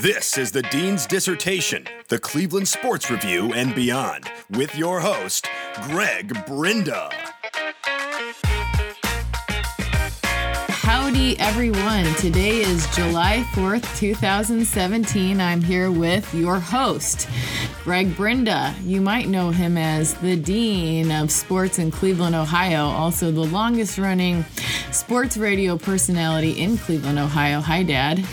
This is the Dean's Dissertation, the Cleveland Sports Review and beyond, with your host, Greg Brinda. Howdy, everyone. Today is July 4th, 2017. I'm here with your host, Greg Brinda. You might know him as the Dean of Sports in Cleveland, Ohio, also the longest running sports radio personality in Cleveland, Ohio. Hi, Dad.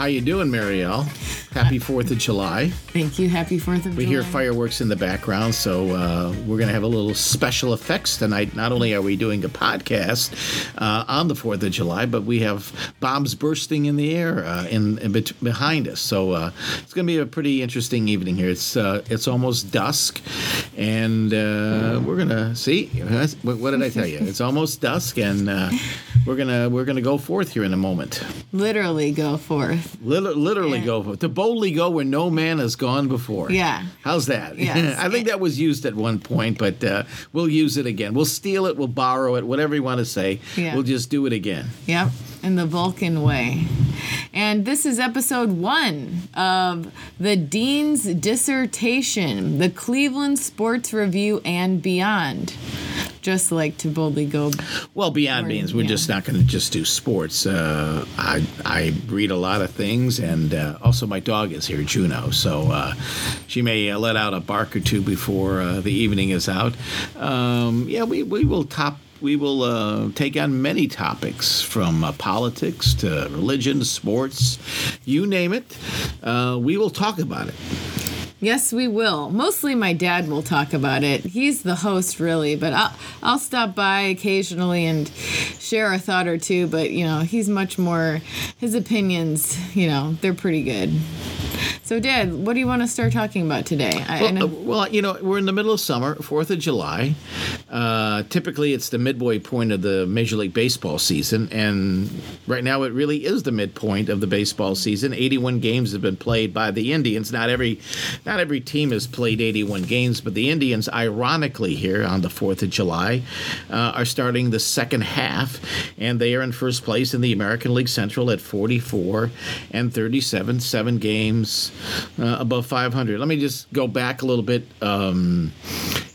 How you doing, Marielle? Happy Fourth of July. Thank you. Happy 4th of We July. We hear fireworks in the background, so uh, we're going to have a little special effects tonight. Not only are we doing a podcast uh, on the Fourth of July, but we have bombs bursting in the air uh, in, in bet- behind us. So uh, it's going to be a pretty interesting evening here. It's uh, it's almost dusk, and uh, we're gonna see. What what did I tell you? It's almost dusk, and uh, we're gonna we're gonna go forth here in a moment. Literally go forth. Liter- literally Yeah. go for to boldly go where no man has gone before. Yeah. How's that? Yes. I think that was used at one point, but uh, we'll use it again. We'll steal it. We'll borrow it. Whatever you want to say. Yeah. We'll just do it again. Yep, in the Vulcan way. And this is episode one of the Dean's Dissertation, the Cleveland Sports Review and Beyond. Just like to boldly go. Well, beyond means we're yeah. just not going to just do sports. Uh, I I read a lot of things, and uh, also my dog is here, Juno. So uh, she may uh, let out a bark or two before uh, the evening is out. Um, yeah, we we will top. We will uh, take on many topics from uh, politics to religion, sports, you name it. Uh, we will talk about it. Yes, we will. Mostly my dad will talk about it. He's the host, really, but I'll, I'll stop by occasionally and share a thought or two. But, you know, he's much more, his opinions, you know, they're pretty good. So, Dad, what do you want to start talking about today? I, Well, know. uh, well, you know, we're in the middle of summer, Fourth of July. Uh, typically, it's the midway point of the Major League Baseball season, and right now, it really is the midpoint of the baseball season. Eighty-one games have been played by the Indians. Not every, not every team has played eighty-one games, but the Indians, ironically, here on the Fourth of July, uh, are starting the second half, and they are in first place in the American League Central at forty-four and thirty-seven, seven games uh, above 500. Let me just go back a little bit. Um,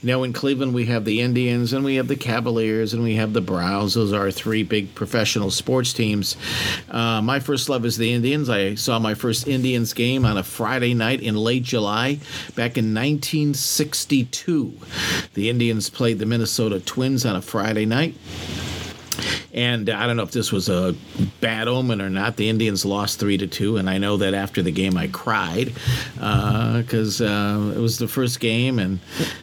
you know, in Cleveland, we have the Indians and we have the Cavaliers and we have the Browns. Those are our three big professional sports teams. Uh, my first love is the Indians. I saw my first Indians game on a Friday night in late July back in 1962. The Indians played the Minnesota Twins on a Friday night. And I don't know if this was a bad omen or not. The Indians lost three to two, and I know that after the game I cried because uh, it was the first game, and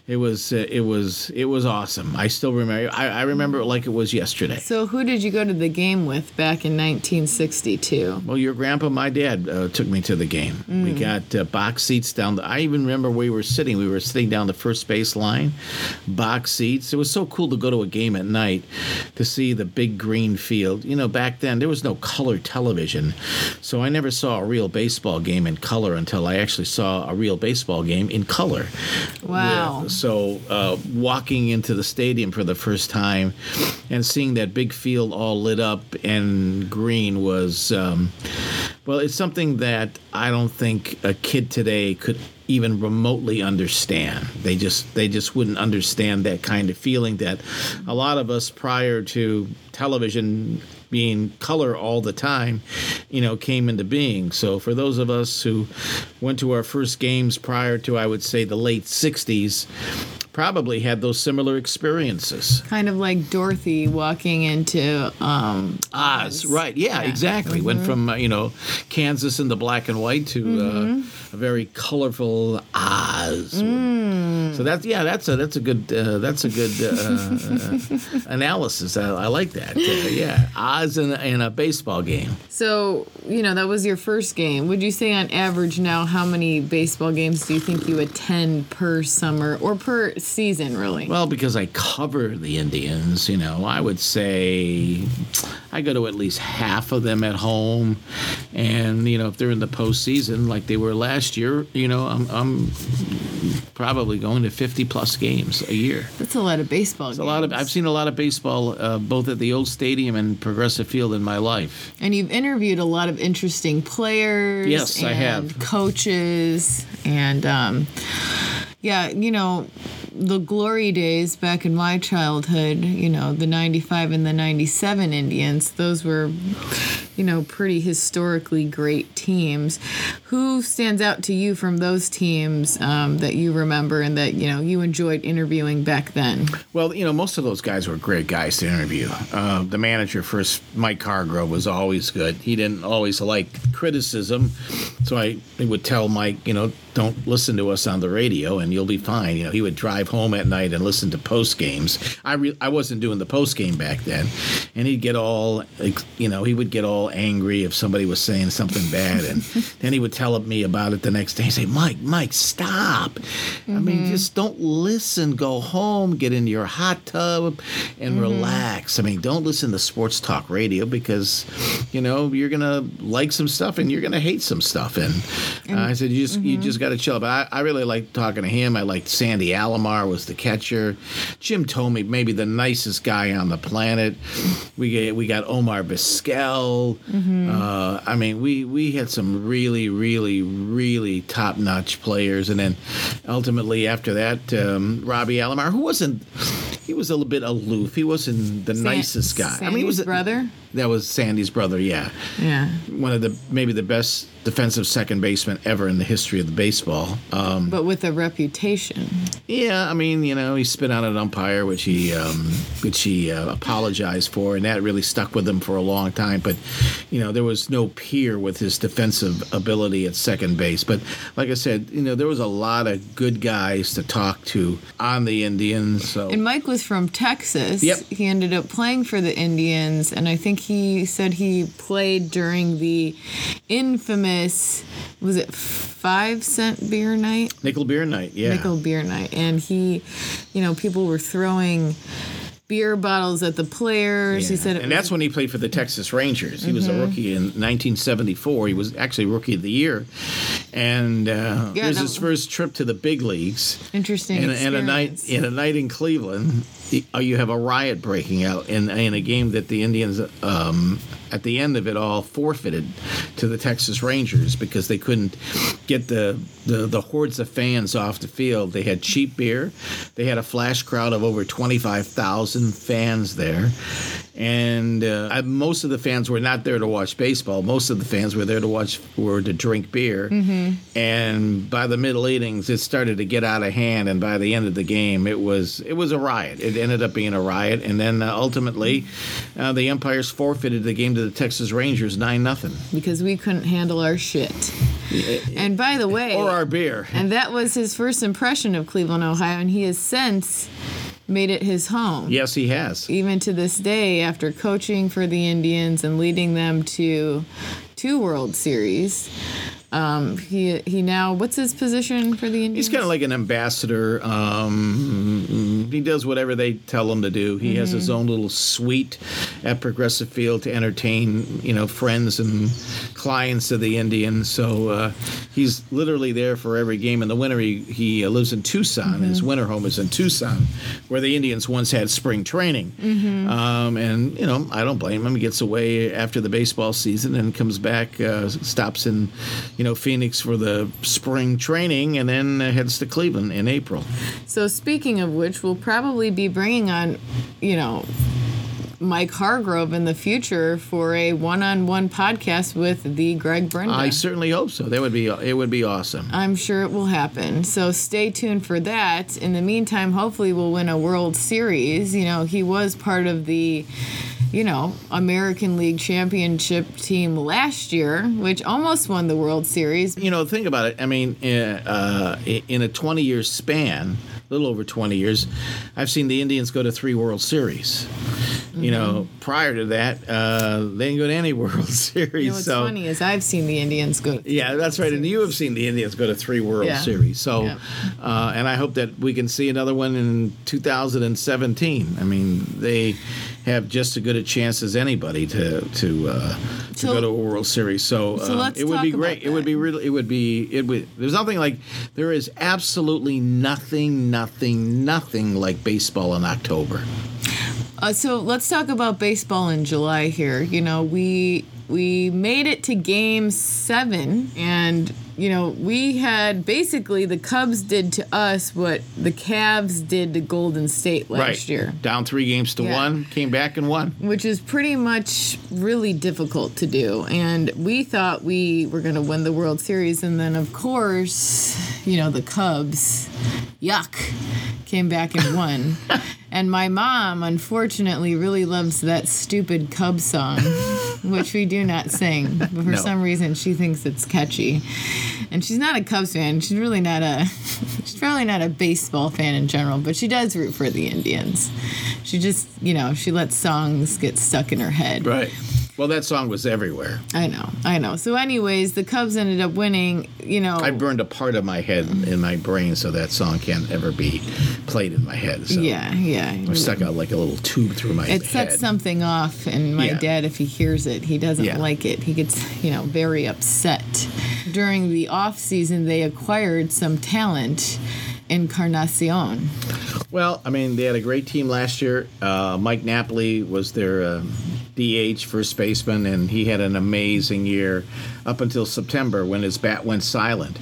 it was uh, it was it was awesome. I still remember. I, I remember it like it was yesterday. So, who did you go to the game with back in 1962? Well, your grandpa, my dad, uh, took me to the game. We got uh, box seats down. The, I even remember where we were sitting. We were sitting down the first base line, box seats. It was so cool to go to a game at night to see the big green field. You know, back then there was no color television, so I never saw a real baseball game in color until I actually saw a real baseball game in color. Wow. Yeah, So uh, walking into the stadium for the first time and seeing that big field all lit up and green was, um, well, it's something that I don't think a kid today could even remotely understand. They just they just wouldn't understand that kind of feeling that a lot of us prior to television being color all the time, you know, came into being. So for those of us who went to our first games prior to I would say the late 60s, probably had those similar experiences. Kind of like Dorothy walking into um, Oz, right? Yeah, Yeah. exactly. Went from uh, you know Kansas in the black and white to uh, a very colorful Oz. So that's yeah, that's a that's a good uh, that's a good uh, uh, analysis. I, I like that. Uh, yeah, odds in a, in a baseball game. So, you know, that was your first game. Would you say on average now how many baseball games do you think you attend per summer or per season, really? Well, because I cover the Indians, you know, I would say I go to at least half of them at home, And you know, if they're in the postseason like they were last year, you know, I'm, I'm probably going to 50 plus games a year. That's a lot of baseball. It's a lot of. I've seen a lot of baseball, uh, both at the old stadium and Progressive Field in my life. And you've interviewed a lot of interesting players. Yes, and I have. Coaches and um, yeah, you know, the glory days back in my childhood. You know, the '95 and the '97 Indians. Those were, you know, pretty historically great teams. Who stands out to you from those teams um, that you remember and that you know you enjoyed interviewing back then? Well, you know, most of those guys were great guys to interview. Uh, the manager first, Mike Hargrove, was always good. He didn't always like criticism, so I would tell Mike, you know, don't listen to us on the radio and you'll be fine. You know, he would drive home at night and listen to post games. I re- I wasn't doing the post game back then, and he'd get all, you know, he would get all angry if somebody was saying something bad, and then he would tell me about it the next day. He'd say, Mike, Mike, stop. I mean, just don't listen. Go home, get into your hot tub, and relax. I mean, don't listen to sports talk radio because, you know, you're gonna like some stuff and you're gonna hate some stuff. And, uh, I said, you just you just got to chill. But I, I really liked talking to him. I liked Sandy Alomar was the catcher. Jim Thome, maybe the nicest guy on the planet. We get, we got Omar Vizquel. Uh, I mean, we we had some really, really, really top notch players. And then ultimately after that, um, Robbie Alomar, who wasn't. He was a little bit aloof. He wasn't the San- nicest guy. I mean, he was Sandy's brother. That was Sandy's brother. Yeah, Yeah. one of the maybe the best defensive second baseman ever in the history of the baseball. Um, But with a reputation. yeah, I mean, you know, he spit on an umpire, which he um, which he uh, apologized for, and that really stuck with him for a long time. But you know, there was no peer with his defensive ability at second base. But like I said, you know, there was a lot of good guys to talk to on the Indians. So And Mike was from Texas. Yep. He ended up playing for the Indians, and I think he said he played during the infamous, was it five cent beer night? nickel beer night, yeah. Nickel beer night. And he, you know, people were throwing beer bottles at the players. He said it and was- that's when he played for the Texas Rangers. He was Mm-hmm. a rookie in 1974. He was actually rookie of the year, and uh, Yeah, it was his first trip to the big leagues. interesting. And, and a night in a night in Cleveland, uh, you have a riot breaking out in in a game that the Indians. Um, at the end of it all, forfeited to the Texas Rangers because they couldn't get the, the, the hordes of fans off the field. They had cheap beer. They had a flash crowd of over 25,000 fans there. And uh, I- most of the fans were not there to watch baseball. Most of the fans were there to watch, were to drink beer. And by the middle innings, it started to get out of hand. And by the end of the game, it was it was a riot. It ended up being a riot. And then uh, ultimately, uh, the umpires forfeited the game to the Texas Rangers nine nothing. because we couldn't handle our shit. And by the way, Or our beer. and that was his first impression of Cleveland, Ohio, and he has since made it his home. Yes, he has. even to this day, after coaching for the Indians and leading them to two World Series, um, he he now what's his position for the Indians? He's kind of like an ambassador. Um, he does whatever they tell him to do. He has his own little suite at Progressive Field to entertain, you know, friends and clients of the Indians. So uh, he's literally there for every game. In the winter, he, he uh, lives in Tucson. His winter home is in Tucson, where the Indians once had spring training. Um, and you know, I don't blame him. He gets away after the baseball season and comes back, uh, stops in, you know, Phoenix for the spring training, and then uh, heads to Cleveland in April. So speaking of which, we'll probably be bringing on, you know. Mike Hargrove in the future for a one-on-one podcast with the Greg Brinda. I certainly hope so. That would be it. Would be awesome. I'm sure it will happen. So stay tuned for that. In the meantime, hopefully we'll win a World Series. You know, he was part of the, you know, American League Championship team last year, which almost won the World Series. You know, think about it. I mean, uh, in a 20 year span, little over 20 years, I've seen the Indians go to three World Series. You know, prior to that, uh, they didn't go to any World Series. You know, what's so funny is I've seen the Indians go. Yeah, that's right. And you have seen the Indians go to three World Yeah. Series. So, Yeah. uh, and I hope that we can see another one in 2017. I mean, they, have just as good a chance as anybody to to uh, to So- go to a World Series. So, So uh, it would be great. It would be really. It would be. It would. There's nothing like. There is absolutely nothing, nothing, nothing like baseball in October. Uh, so let's talk about baseball in July here. You know, we we made it to game seven, and you know we had basically the Cubs did to us what the Cavs did to Golden State last right. year, Down three games to Yeah. one. Came back and won. which is pretty much really difficult to do. And we thought we were going to win the World Series, and then of course, you know, the Cubs, yuck, came back and won. And my mom, unfortunately, really loves that stupid Cub song, which we do not sing. But for No. some reason, she thinks it's catchy. And she's not a Cubs fan. She's really not a. She's probably not a baseball fan in general, but she does root for the Indians. She just, you know, she lets songs get stuck in her head. Right. Well, that song was everywhere. I know, I know. So, anyways, the Cubs ended up winning. You know, I burned a part of my head in my brain, so that song can't ever be played in my head. So yeah, yeah. I stuck out like a little tube through my It head. sets something off, and my Yeah. dad, if he hears it, he doesn't Yeah. like it. He gets, you know, very upset. During the off season, they acquired some talent. Encarnacion. Well, I mean, they had a great team last year. Uh, Mike Napoli was their uh, DH first baseman, and he had an amazing year up until September when his bat went silent.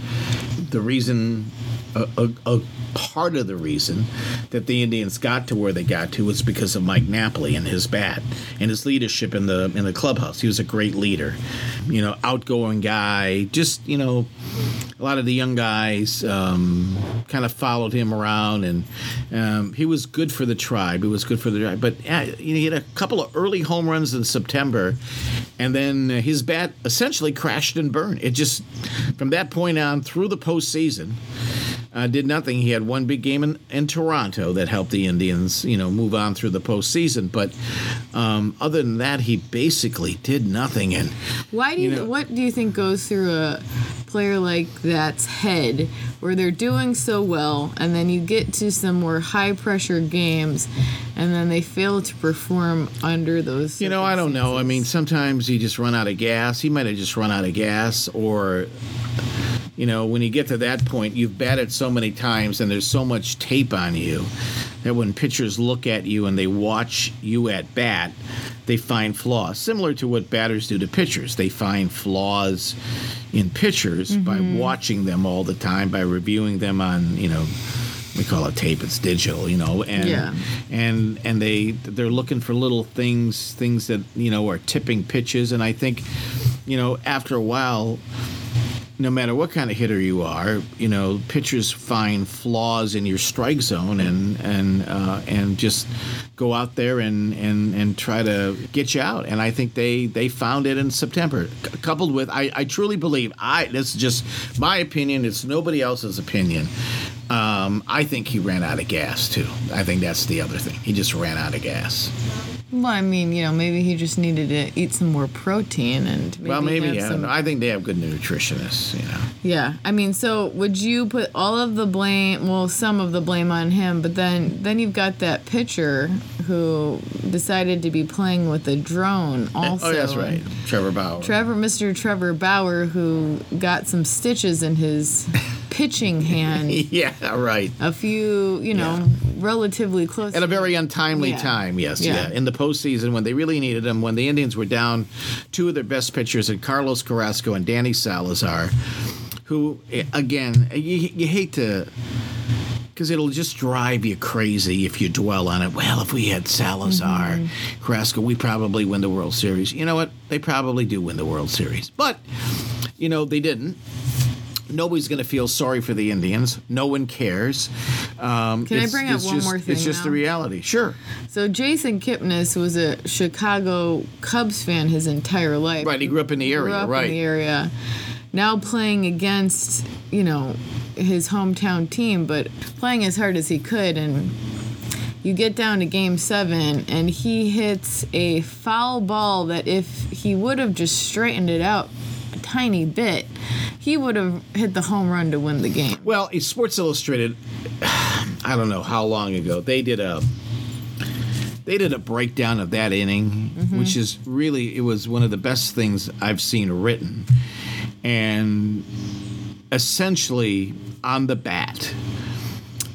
The reason, a, a, a part of the reason that the Indians got to where they got to was because of Mike Napoli and his bat and his leadership in the in the clubhouse. He was a great leader, you know, outgoing guy. Just you know, a lot of the young guys um, kind of followed him around, and um, he was good for the tribe. He was good for the tribe. But uh, he had a couple of early home runs in September, and then his bat essentially crashed and burned. It just from that point on through the postseason. Uh, did nothing. He had one big game in, in Toronto that helped the Indians, you know, move on through the postseason. But um, other than that, he basically did nothing. And Why do you, You know- what do you think goes through a player like that's head where they're doing so well and then you get to some more high pressure games and then they fail to perform under those You know, I don't know. I mean, sometimes you just run out of gas. He might have just run out of gas, or, you know, when you get to that point, you've batted so many times and there's so much tape on you that when pitchers look at you and they watch you at bat, they find flaws. Similar to what batters do to pitchers, they find flaws in pitchers by mm-hmm. watching them all the time, by reviewing them on, you know, we call it tape it's digital you know and Yeah. and and they they're looking for little things things that you know are tipping pitches and i think you know after a while no matter what kind of hitter you are, you know, pitchers find flaws in your strike zone and and uh, and just go out there and, and and try to get you out. And I think they they found it in September, C- coupled with I, I truly believe I this is just my opinion. It's nobody else's opinion. Um, I think he ran out of gas too. I think that's the other thing. He just ran out of gas. Well, I mean, you know, maybe he just needed to eat some more protein and maybe well, maybe yeah. some I think they have good nutritionists. You know. Yeah, I mean, so would you put all of the blame, well, some of the blame on him, but then then you've got that pitcher who decided to be playing with a drone also. oh, that's right. Trevor Bauer. Trevor, Mr. Trevor Bauer, who got some stitches in his pitching hand yeah, right. a few, you know, relatively close. At a very untimely Yeah. time, yes, Yeah. yeah. In the postseason, when they really needed him, when the Indians were down two of their best pitchers, and Carlos Carrasco and Danny Salazar, who, eh, again, you, you hate to. Because it'll just drive you crazy if you dwell on it. Well, if we had Salazar, Carrasco, we probably win the World Series. You know what? They probably do win the World Series. But, you know, they didn't. Nobody's going to feel sorry for the Indians. No one cares. Um, Can I bring up one just- more thing It's just the reality. Sure. so Jason Kipnis was a Chicago Cubs fan his entire life. Right. He grew up in the area. right. in the area. Now playing against, you know, his hometown team, but playing as hard as he could and you get down to game seven and he hits a foul ball that if he would have just straightened it out tiny bit, he would have hit the home run to win the game. Well, Sports Illustrated, I don't know how long ago they did a they did a breakdown of that inning, which is really it was one of the best things I've seen written, and essentially on the bat,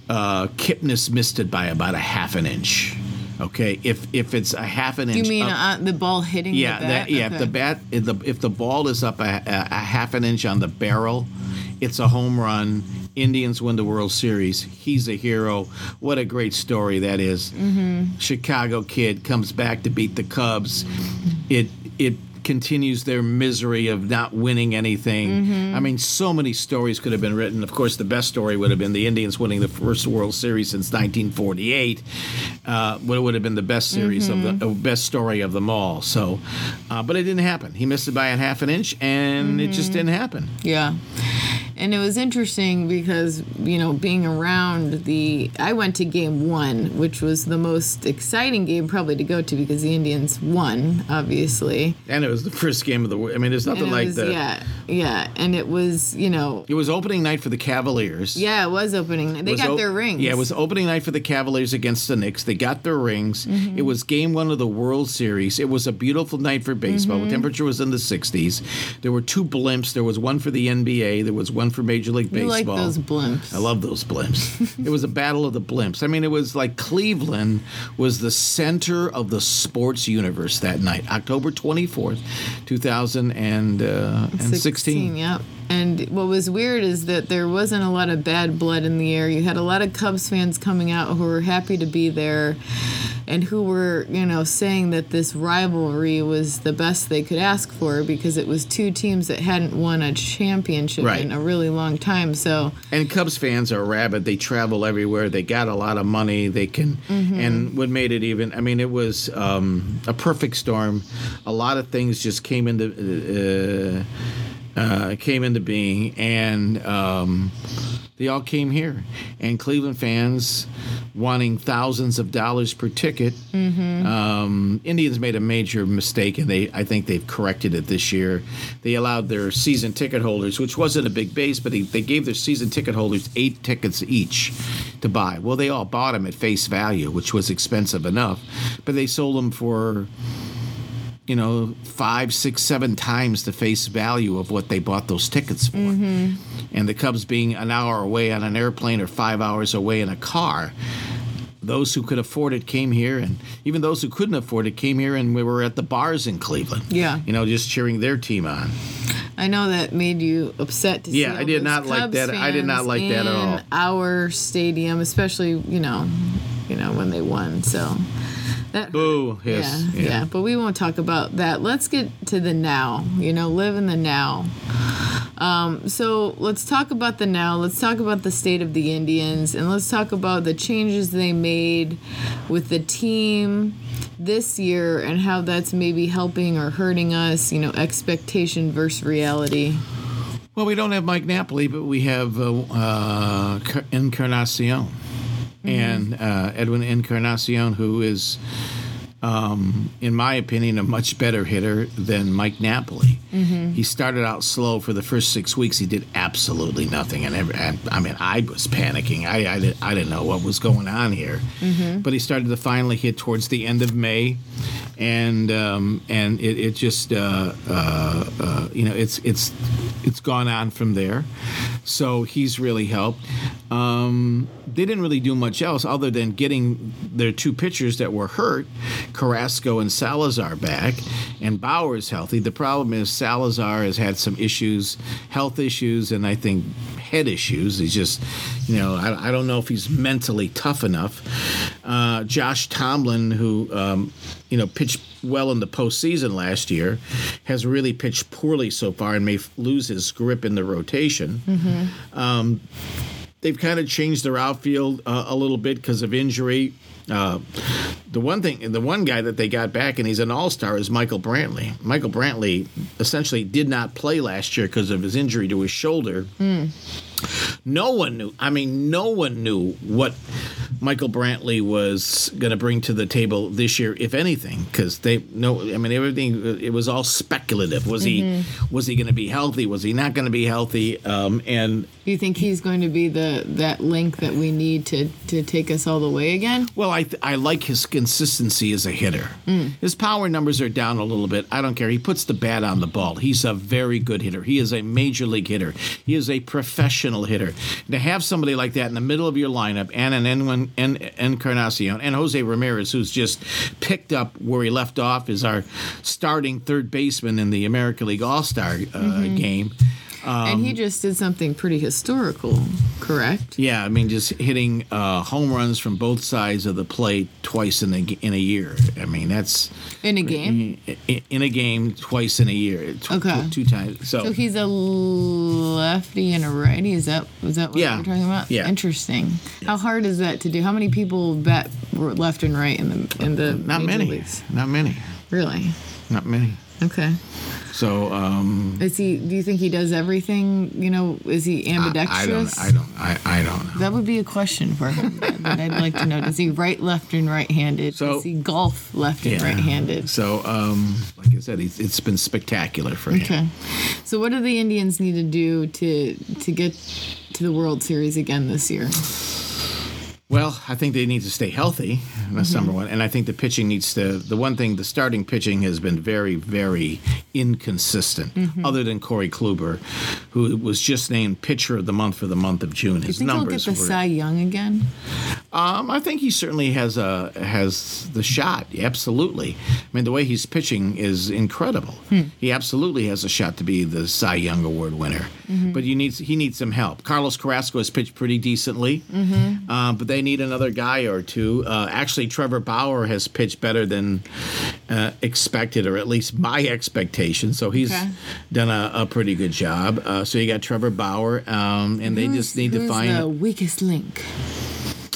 uh, Kipnis missed it by about a half an inch. Okay, if if it's a half an inch, You mean up- uh, the ball hitting yeah, the bat? that, yeah. If the bat, if the, if the ball is up a, a, a half an inch on the barrel, it's a home run. Indians win the World Series. He's a hero. What a great story that is. Mm-hmm. Chicago kid comes back to beat the Cubs. It it continues their misery of not winning anything. Mm-hmm. I mean, so many stories could have been written. Of course, the best story would have been the Indians winning the first World Series since 1948. Uh, would would have been the best series of Mm-hmm. the uh, best story of them all. So, uh, but it didn't happen. He missed it by a half an inch, and it Mm-hmm. just didn't happen. Yeah. And it was interesting because, you know, being around the. I went to game one, which was the most exciting game probably to go to because the Indians won, obviously. And it was the first game of the. I mean, there's nothing it like was, that. Yeah. Yeah. And it was, you know. It was opening night for the Cavaliers. Yeah, it was opening. Night. They got op- their rings. Yeah, it was opening night for the Cavaliers against the Knicks. They got their rings. Mm-hmm. It was game one of the World Series. It was a beautiful night for baseball. Mm-hmm. The temperature was in the 60s. There were two blimps. There was one for the NBA. There was one for Major League You Baseball. like those blimps. I love those blimps. it was a battle of the blimps. I mean, it was like Cleveland was the center of the sports universe that night, October 24th, 2016. Uh, yep. And what was weird is that there wasn't a lot of bad blood in the air. You had a lot of Cubs fans coming out who were happy to be there and who were, you know, saying that this rivalry was the best they could ask for because it was two teams that hadn't won a championship Right. in a really long time. So, And Cubs fans are rabid. They travel everywhere. They got a lot of money. They can, and what made it even, I mean, it was um, a perfect storm. A lot of things just came into, uh, uh, came into being, and um, they all came here. And Cleveland fans wanting thousands of dollars per ticket. Um, Indians made a major mistake, and they I think they've corrected it this year. They allowed their season ticket holders, which wasn't a big base, but they, they gave their season ticket holders eight tickets each to buy. Well, they all bought them at face value, which was expensive enough, but they sold them for you know, five, six, seven times the face value of what they bought those tickets for. Mm-hmm. And the Cubs being an hour away on an airplane or five hours away in a car, those who could afford it came here, and even those who couldn't afford it came here, and we were at the bars in Cleveland. Yeah. You know, just cheering their team on. I know that made you upset to see Yeah, I did not like that. I did not like that at all. in Our stadium, especially you know, you know when they won. So that. Boo! Yes. yeah, yeah, But we won't talk about that. Let's get to the now. You know, live in the now. Um, so let's talk about the now. Let's talk about the state of the Indians, and let's talk about the changes they made with the team this year and how that's maybe helping or hurting us. You know, expectation versus reality. Well, we don't have Mike Napoli, but we have uh, uh, Encarnacion. And uh, Edwin Encarnacion, who is, um, in my opinion, a much better hitter than Mike Napoli. He started out slow for the first six weeks. He did absolutely nothing, and, every, and I mean, I was panicking. I, I, did, I didn't know what was going on here. But he started to finally hit towards the end of May, and um, and it, it just uh, uh, uh, you know it's it's it's gone on from there. So he's really helped. Um, they didn't really do much else other than getting their two pitchers that were hurt, Carrasco and Salazar back, and Bauer's healthy. The problem is Salazar has had some issues, health issues, and I think head issues. He's just, you know, I, I don't know if he's mentally tough enough. Uh, Josh Tomlin, who, um, you know, pitched well in the postseason last year, has really pitched poorly so far and may f- lose his grip in the rotation. Um, they've kind of changed their outfield uh, a little bit because of injury. Uh, the one thing, the one guy that they got back, and he's an all-star, is Michael Brantley. Michael Brantley essentially did not play last year because of his injury to his shoulder. No one knew. I mean, no one knew what Michael Brantley was going to bring to the table this year, if anything, because they no, I mean everything. It was all speculative. Was he was he going to be healthy? Was he not going to be healthy? Um, and Do you think he's going to be the that link that we need to to take us all the way again? well, I th- I like his consistency as a hitter. Mm. His power numbers are down a little bit. I don't care. He puts the bat on the ball. He's a very good hitter. He is a major league hitter. He is a professional hitter. To have somebody like that in the middle of your lineup, and an En- En- Encarnacion and Jose Ramirez, who's just picked up where he left off, is our starting third baseman in the American League All Star uh, Mm-hmm. game. And Um, he just did something pretty historical, correct? Yeah, I mean, just hitting uh, home runs from both sides of the plate twice in a in a year. I mean, that's In a game. in, in a game twice in a year. Tw- Okay. tw- two times. So, So he's a lefty and a righty. Is that is that what Yeah. we're talking about? Yeah. Interesting. How hard is that to do? How many people bat left and right in the in the not many. leagues? Not many. Really? Not many. Okay. So um, Is he? Do you think he does everything? You know, is he ambidextrous? I don't. I don't. I, I don't know. That would be a question for him that I'd like to know. Does he right, left, and right-handed? So- Does he golf left and right-handed? So, um, like I said, it's, it's been spectacular for him. Okay. So what do the Indians need to do to to get to the World Series again this year? Well, I think they need to stay healthy. That's Mm-hmm. number one. And I think the pitching needs to. The one thing, the starting pitching has been very, very inconsistent. Mm-hmm. Other than Corey Kluber, who was just named pitcher of the month for the month of June. His You think he'll get the were. Cy Young again? Um, I think he certainly has a has the shot. Absolutely. I mean, the way he's pitching is incredible. Hmm. He absolutely has a shot to be the Cy Young Award winner. Mm-hmm. But you need he needs some help. Carlos Carrasco has pitched pretty decently, Mm-hmm. uh, but they need another guy or two. Uh, actually, Trevor Bauer has pitched better than uh, expected, or at least my expectation. So he's Okay. done a, a pretty good job. Uh, so you got Trevor Bauer, um, and they just need to find. the weakest link.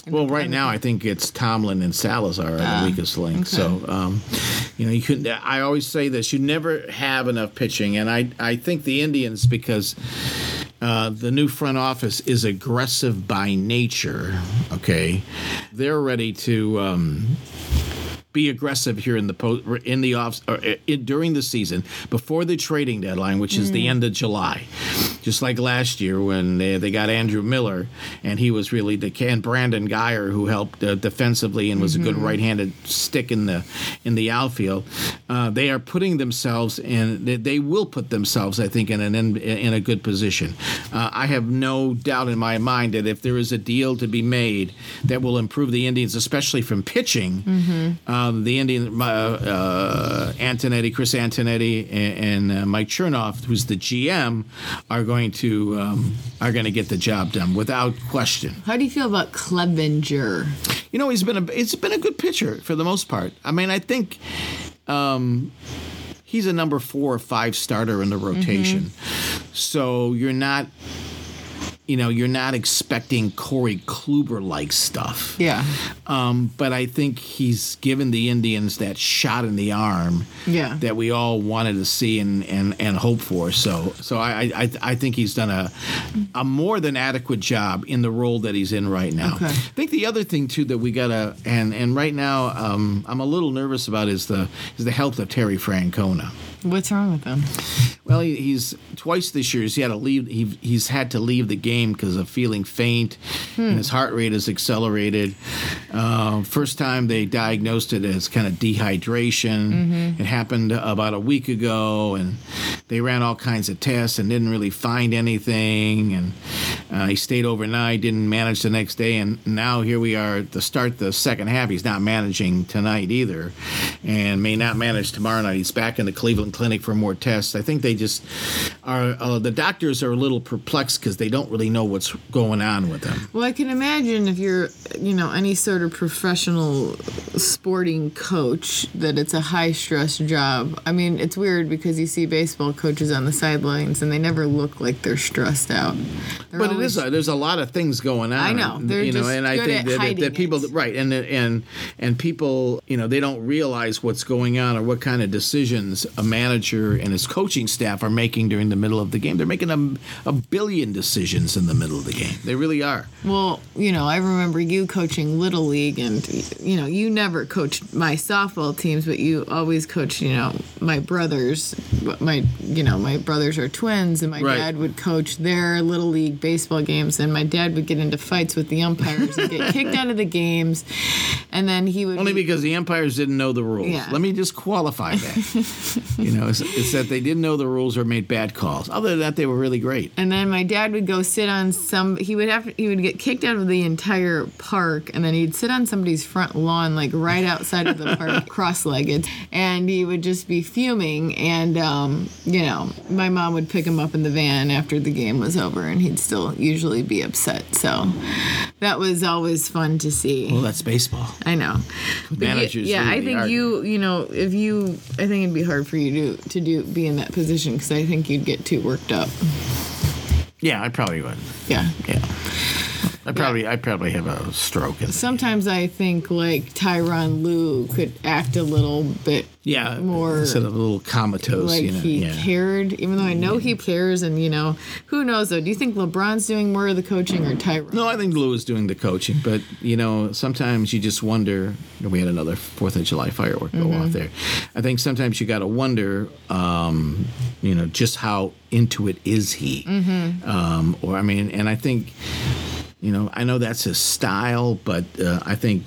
Well, right now I think it's Tomlin and Salazar are the weakest link. So, um, you know, you couldn't. I always say this: you never have enough pitching, and I I think the Indians because. Uh, the new front office is aggressive by nature. Okay, they're ready to um, be aggressive here in the post in the off in, during the season before the trading deadline, which is the end of July. Just like last year when they, they got Andrew Miller, and he was really the and Brandon Guyer who helped uh, defensively and was a good right-handed stick in the in the outfield. Uh, they are putting themselves in. They, they will put themselves, I think, in an in, in a good position. Uh, I have no doubt in my mind that if there is a deal to be made that will improve the Indians, especially from pitching, um, the Indian uh, uh, Antonetti, Chris Antonetti, and, and uh, Mike Chernoff, who's the GM, are going to um, are going to get the job done without question. How do you feel about Clevinger? You know, he's been a it's been a good pitcher for the most part. I mean, I think um, he's a number four or five starter in the rotation. So you're not, you know, you're not expecting Corey Kluber like stuff. Yeah. Um, but I think he's given the Indians that shot in the arm Yeah. that we all wanted to see and, and, and hope for. So so I, I I think he's done a a more than adequate job in the role that he's in right now. Okay. I think the other thing too that we gotta and and right now um, I'm a little nervous about is the is the health of Terry Francona. What's wrong with him? Well, he, he's twice this year. He's had to leave. He, he's had to leave the game because of feeling faint, and his heart rate is accelerated. Uh, first time they diagnosed it as kind of dehydration. It happened about a week ago, and they ran all kinds of tests and didn't really find anything. And uh, he stayed overnight, didn't manage the next day, and now here we are to start the second half. He's not managing tonight either, and may not manage tomorrow night. He's back in the Cleveland Clinic for more tests. I think they just are. Uh, the doctors are a little perplexed because they don't really know what's going on with them. Well, I can imagine if you're, you know, any sort of professional sporting coach, that it's a high stress job. I mean, it's weird because you see baseball coaches on the sidelines, and they never look like they're stressed out. They're But it always- is a, there's a lot of things going on. I know. They're you know, just and I think at that, that, people it. right and and and people you know they don't realize what's going on or what kind of decisions a manager and his coaching staff are making during the middle of the game. They're making a, a billion decisions in the middle of the game. They really are. Well, you know, I remember you coaching little league, and you know, you never coached my softball teams, but you always coached, you know, my brothers. My, you know, my brothers are twins, and my Right. dad would coach their little league baseball games, and my dad would get into fights with the umpires and get kicked out of the games, and then he would Only be- because the umpires didn't know the rules. Yeah. Let me just qualify that. you know, it's, it's that they didn't know the rules or made bad calls. Other than that, they were really great. And then my dad would go sit on some. He would have. He would get kicked out of the entire park, and then he'd sit on somebody's front lawn, like right outside of the park, cross-legged, and he would just be fuming. And um, you know, my mom would pick him up in the van after the game was over, and he'd still usually be upset. So that was always fun to see. Well, that's baseball. I know. Managers yeah, I think you, you know, if you, I think it'd be hard for you to to do be in that position because I think you'd get too worked up. Yeah, I probably would. Yeah. Yeah. I probably I probably have a stroke. In Sometimes I think like Tyronn Lue could act a little bit yeah, more instead of a little comatose. like you know, he yeah. cared, even though I know he cares. And you know, who knows though? Do you think LeBron's doing more of the coaching or Tyronn? No, I think Lue is doing the coaching, but you know, sometimes you just wonder. We had another Fourth of July firework go Mm-hmm. off there. I think sometimes you got to wonder, um, you know, just how into it is he, Mm-hmm. um, or I mean, and I think, you know, I know that's his style, but uh, I think.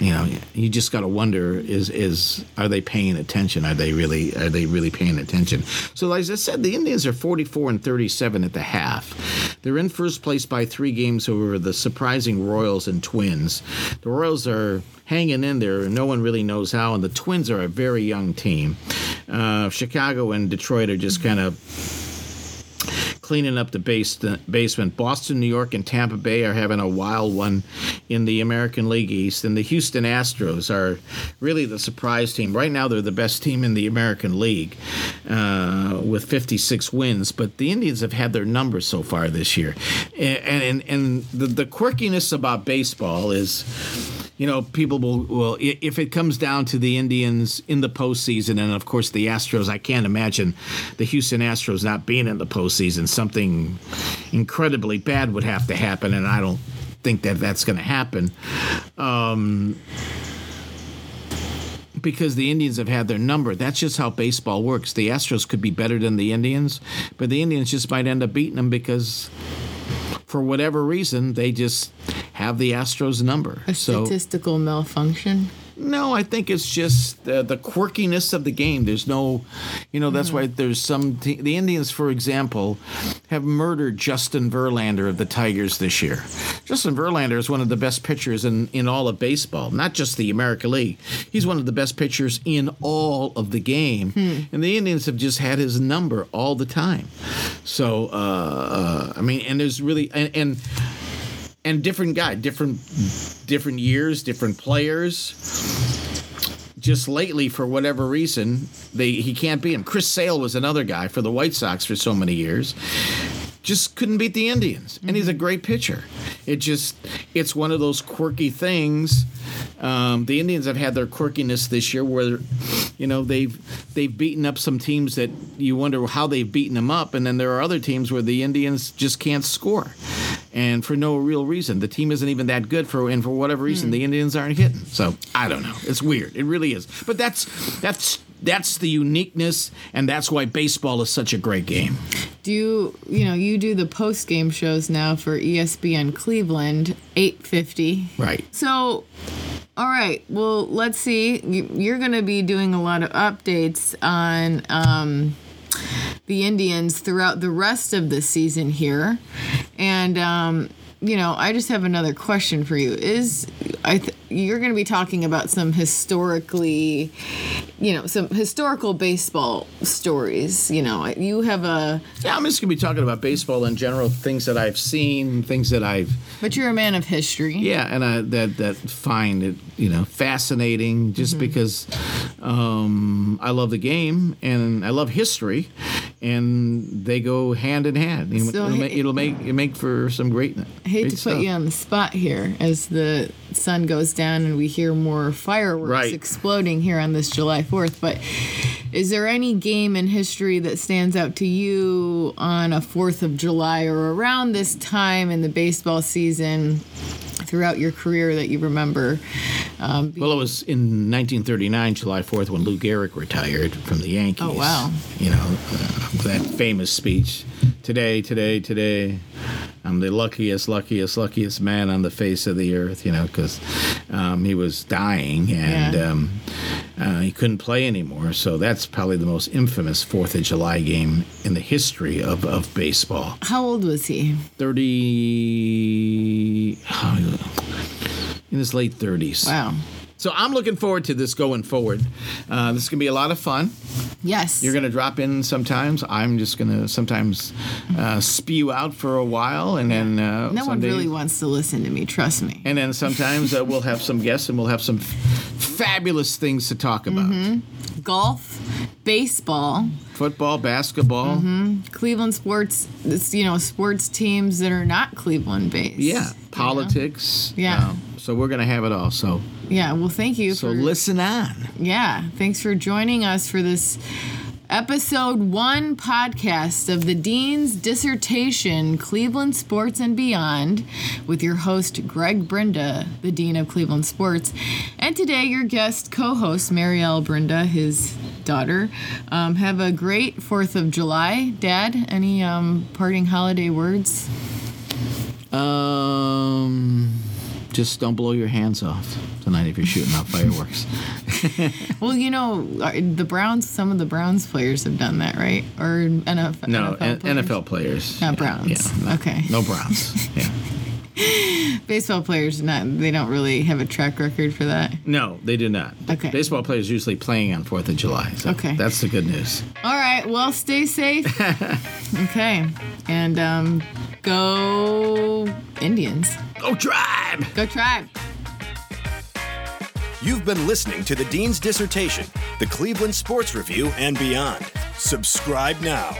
You know, you just got to wonder: is is are they paying attention? Are they really are they really paying attention? So, as I said, the Indians are 44 and 37 at the half. They're in first place by three games over the surprising Royals and Twins. The Royals are hanging in there. No one really knows how, and the Twins are a very young team. Uh, Chicago and Detroit are just kind of cleaning up the base, basement. Boston, New York, and Tampa Bay are having a wild one in the American League East, and the Houston Astros are really the surprise team. Right now, they're the best team in the American League uh, with 56 wins, but the Indians have had their numbers so far this year, and and and the, the quirkiness about baseball is you know, people will, will if it comes down to the Indians in the postseason, and of course the Astros, I can't imagine the Houston Astros not being in the postseason. Something incredibly bad would have to happen, and I don't think that that's going to happen. Um, because the Indians have had their number. That's just how baseball works. The Astros could be better than the Indians, but the Indians just might end up beating them because, for whatever reason, they just have the Astros number. A so statistical malfunction. no, I think it's just uh, the quirkiness of the game. There's no, you know, that's why there's some. Te- the Indians, for example, have murdered Justin Verlander of the Tigers this year. Justin Verlander is one of the best pitchers in, in all of baseball, not just the American League. He's one of the best pitchers in all of the game. And the Indians have just had his number all the time. So, uh, uh, I mean, and there's really, and, and and different guy, different different years, different players. Just lately, for whatever reason, they he can't beat him. Chris Sale was another guy for the White Sox for so many years. Just couldn't beat the Indians, and he's a great pitcher. It just it's one of those quirky things. Um, the Indians have had their quirkiness this year, where you know they've they've beaten up some teams that you wonder how they've beaten them up, and then there are other teams where the Indians just can't score and for no real reason. The team isn't even that good for, and for whatever reason, the Indians aren't hitting. So I don't know. It's weird. It really is. But that's that's that's the uniqueness, and that's why baseball is such a great game. Do you, you know, you do the post game shows now for ESPN Cleveland, 850. Right. So, all right. Well, let's see. You- You're going to be doing a lot of updates on um, the Indians throughout the rest of the season here, and um, you know, I just have another question for you. Is I th- you're going to be talking about some historically, you know, some historical baseball stories. You know, you have a, Yeah, I'm just gonna be talking about baseball in general, things that I've seen, things that I've but you're a man of history. yeah, and I that that find it you know fascinating just because um, I love the game and I love history, and they go hand in hand. It'll, So it'll, make, it'll make it make for some great. I hate great to stuff. put you on the spot here as the sun goes down and we hear more fireworks Right. exploding here on this July 4th. But is there any game in history that stands out to you on a 4th of July or around this time in the baseball season throughout your career that you remember? Um, Well, it was in 1939, July 4th, when Lou Gehrig retired from the Yankees. Oh, wow. You know, uh, that famous speech today, today, today. I'm the luckiest, luckiest, luckiest man on the face of the earth, you know, because um, he was dying and Yeah. um, uh, he couldn't play anymore. So that's probably the most infamous 4th of July game in the history of, of baseball. how old was he? 30. In his late 30s. Wow. So I'm looking forward to this going forward. Uh, this is gonna be a lot of fun. Yes. You're gonna drop in sometimes. I'm just gonna sometimes uh, spew out for a while, and then uh, no one really wants to listen to me, trust me. And then sometimes uh, we'll have some guests, and we'll have some f- fabulous things to talk about: Mm-hmm. Golf, baseball, football, basketball. Mm-hmm. Cleveland sports, you know, sports teams that are not Cleveland based. Yeah, politics. Yeah. Um, so we're gonna have it all. So Yeah, well, thank you so for listen on. Yeah, thanks for joining us for this episode one podcast of the Dean's Dissertation Cleveland Sports and Beyond with your host, Greg Brinda, the Dean of Cleveland Sports. And today, your guest co host, Marielle Brinda, his daughter. Um, have a great 4th of July. Dad, any um, parting holiday words? Um, just don't blow your hands off tonight if you're shooting off fireworks. Well, you know, uh, the Browns, some of the Browns players have done that, right? Or NFL, No, NFL players? NFL players. Not Yeah, Browns. yeah, no, Okay. No Browns. Yeah. Baseball players, not they don't really have a track record for that. No, they do not. Okay. Baseball players usually playing on Fourth of July. So Okay. That's the good news. All right, well, stay safe. okay, and um, go Indians. Go tribe! Go tribe. You've been listening to the Dean's Dissertation, the Cleveland Sports Review, and beyond. Subscribe now.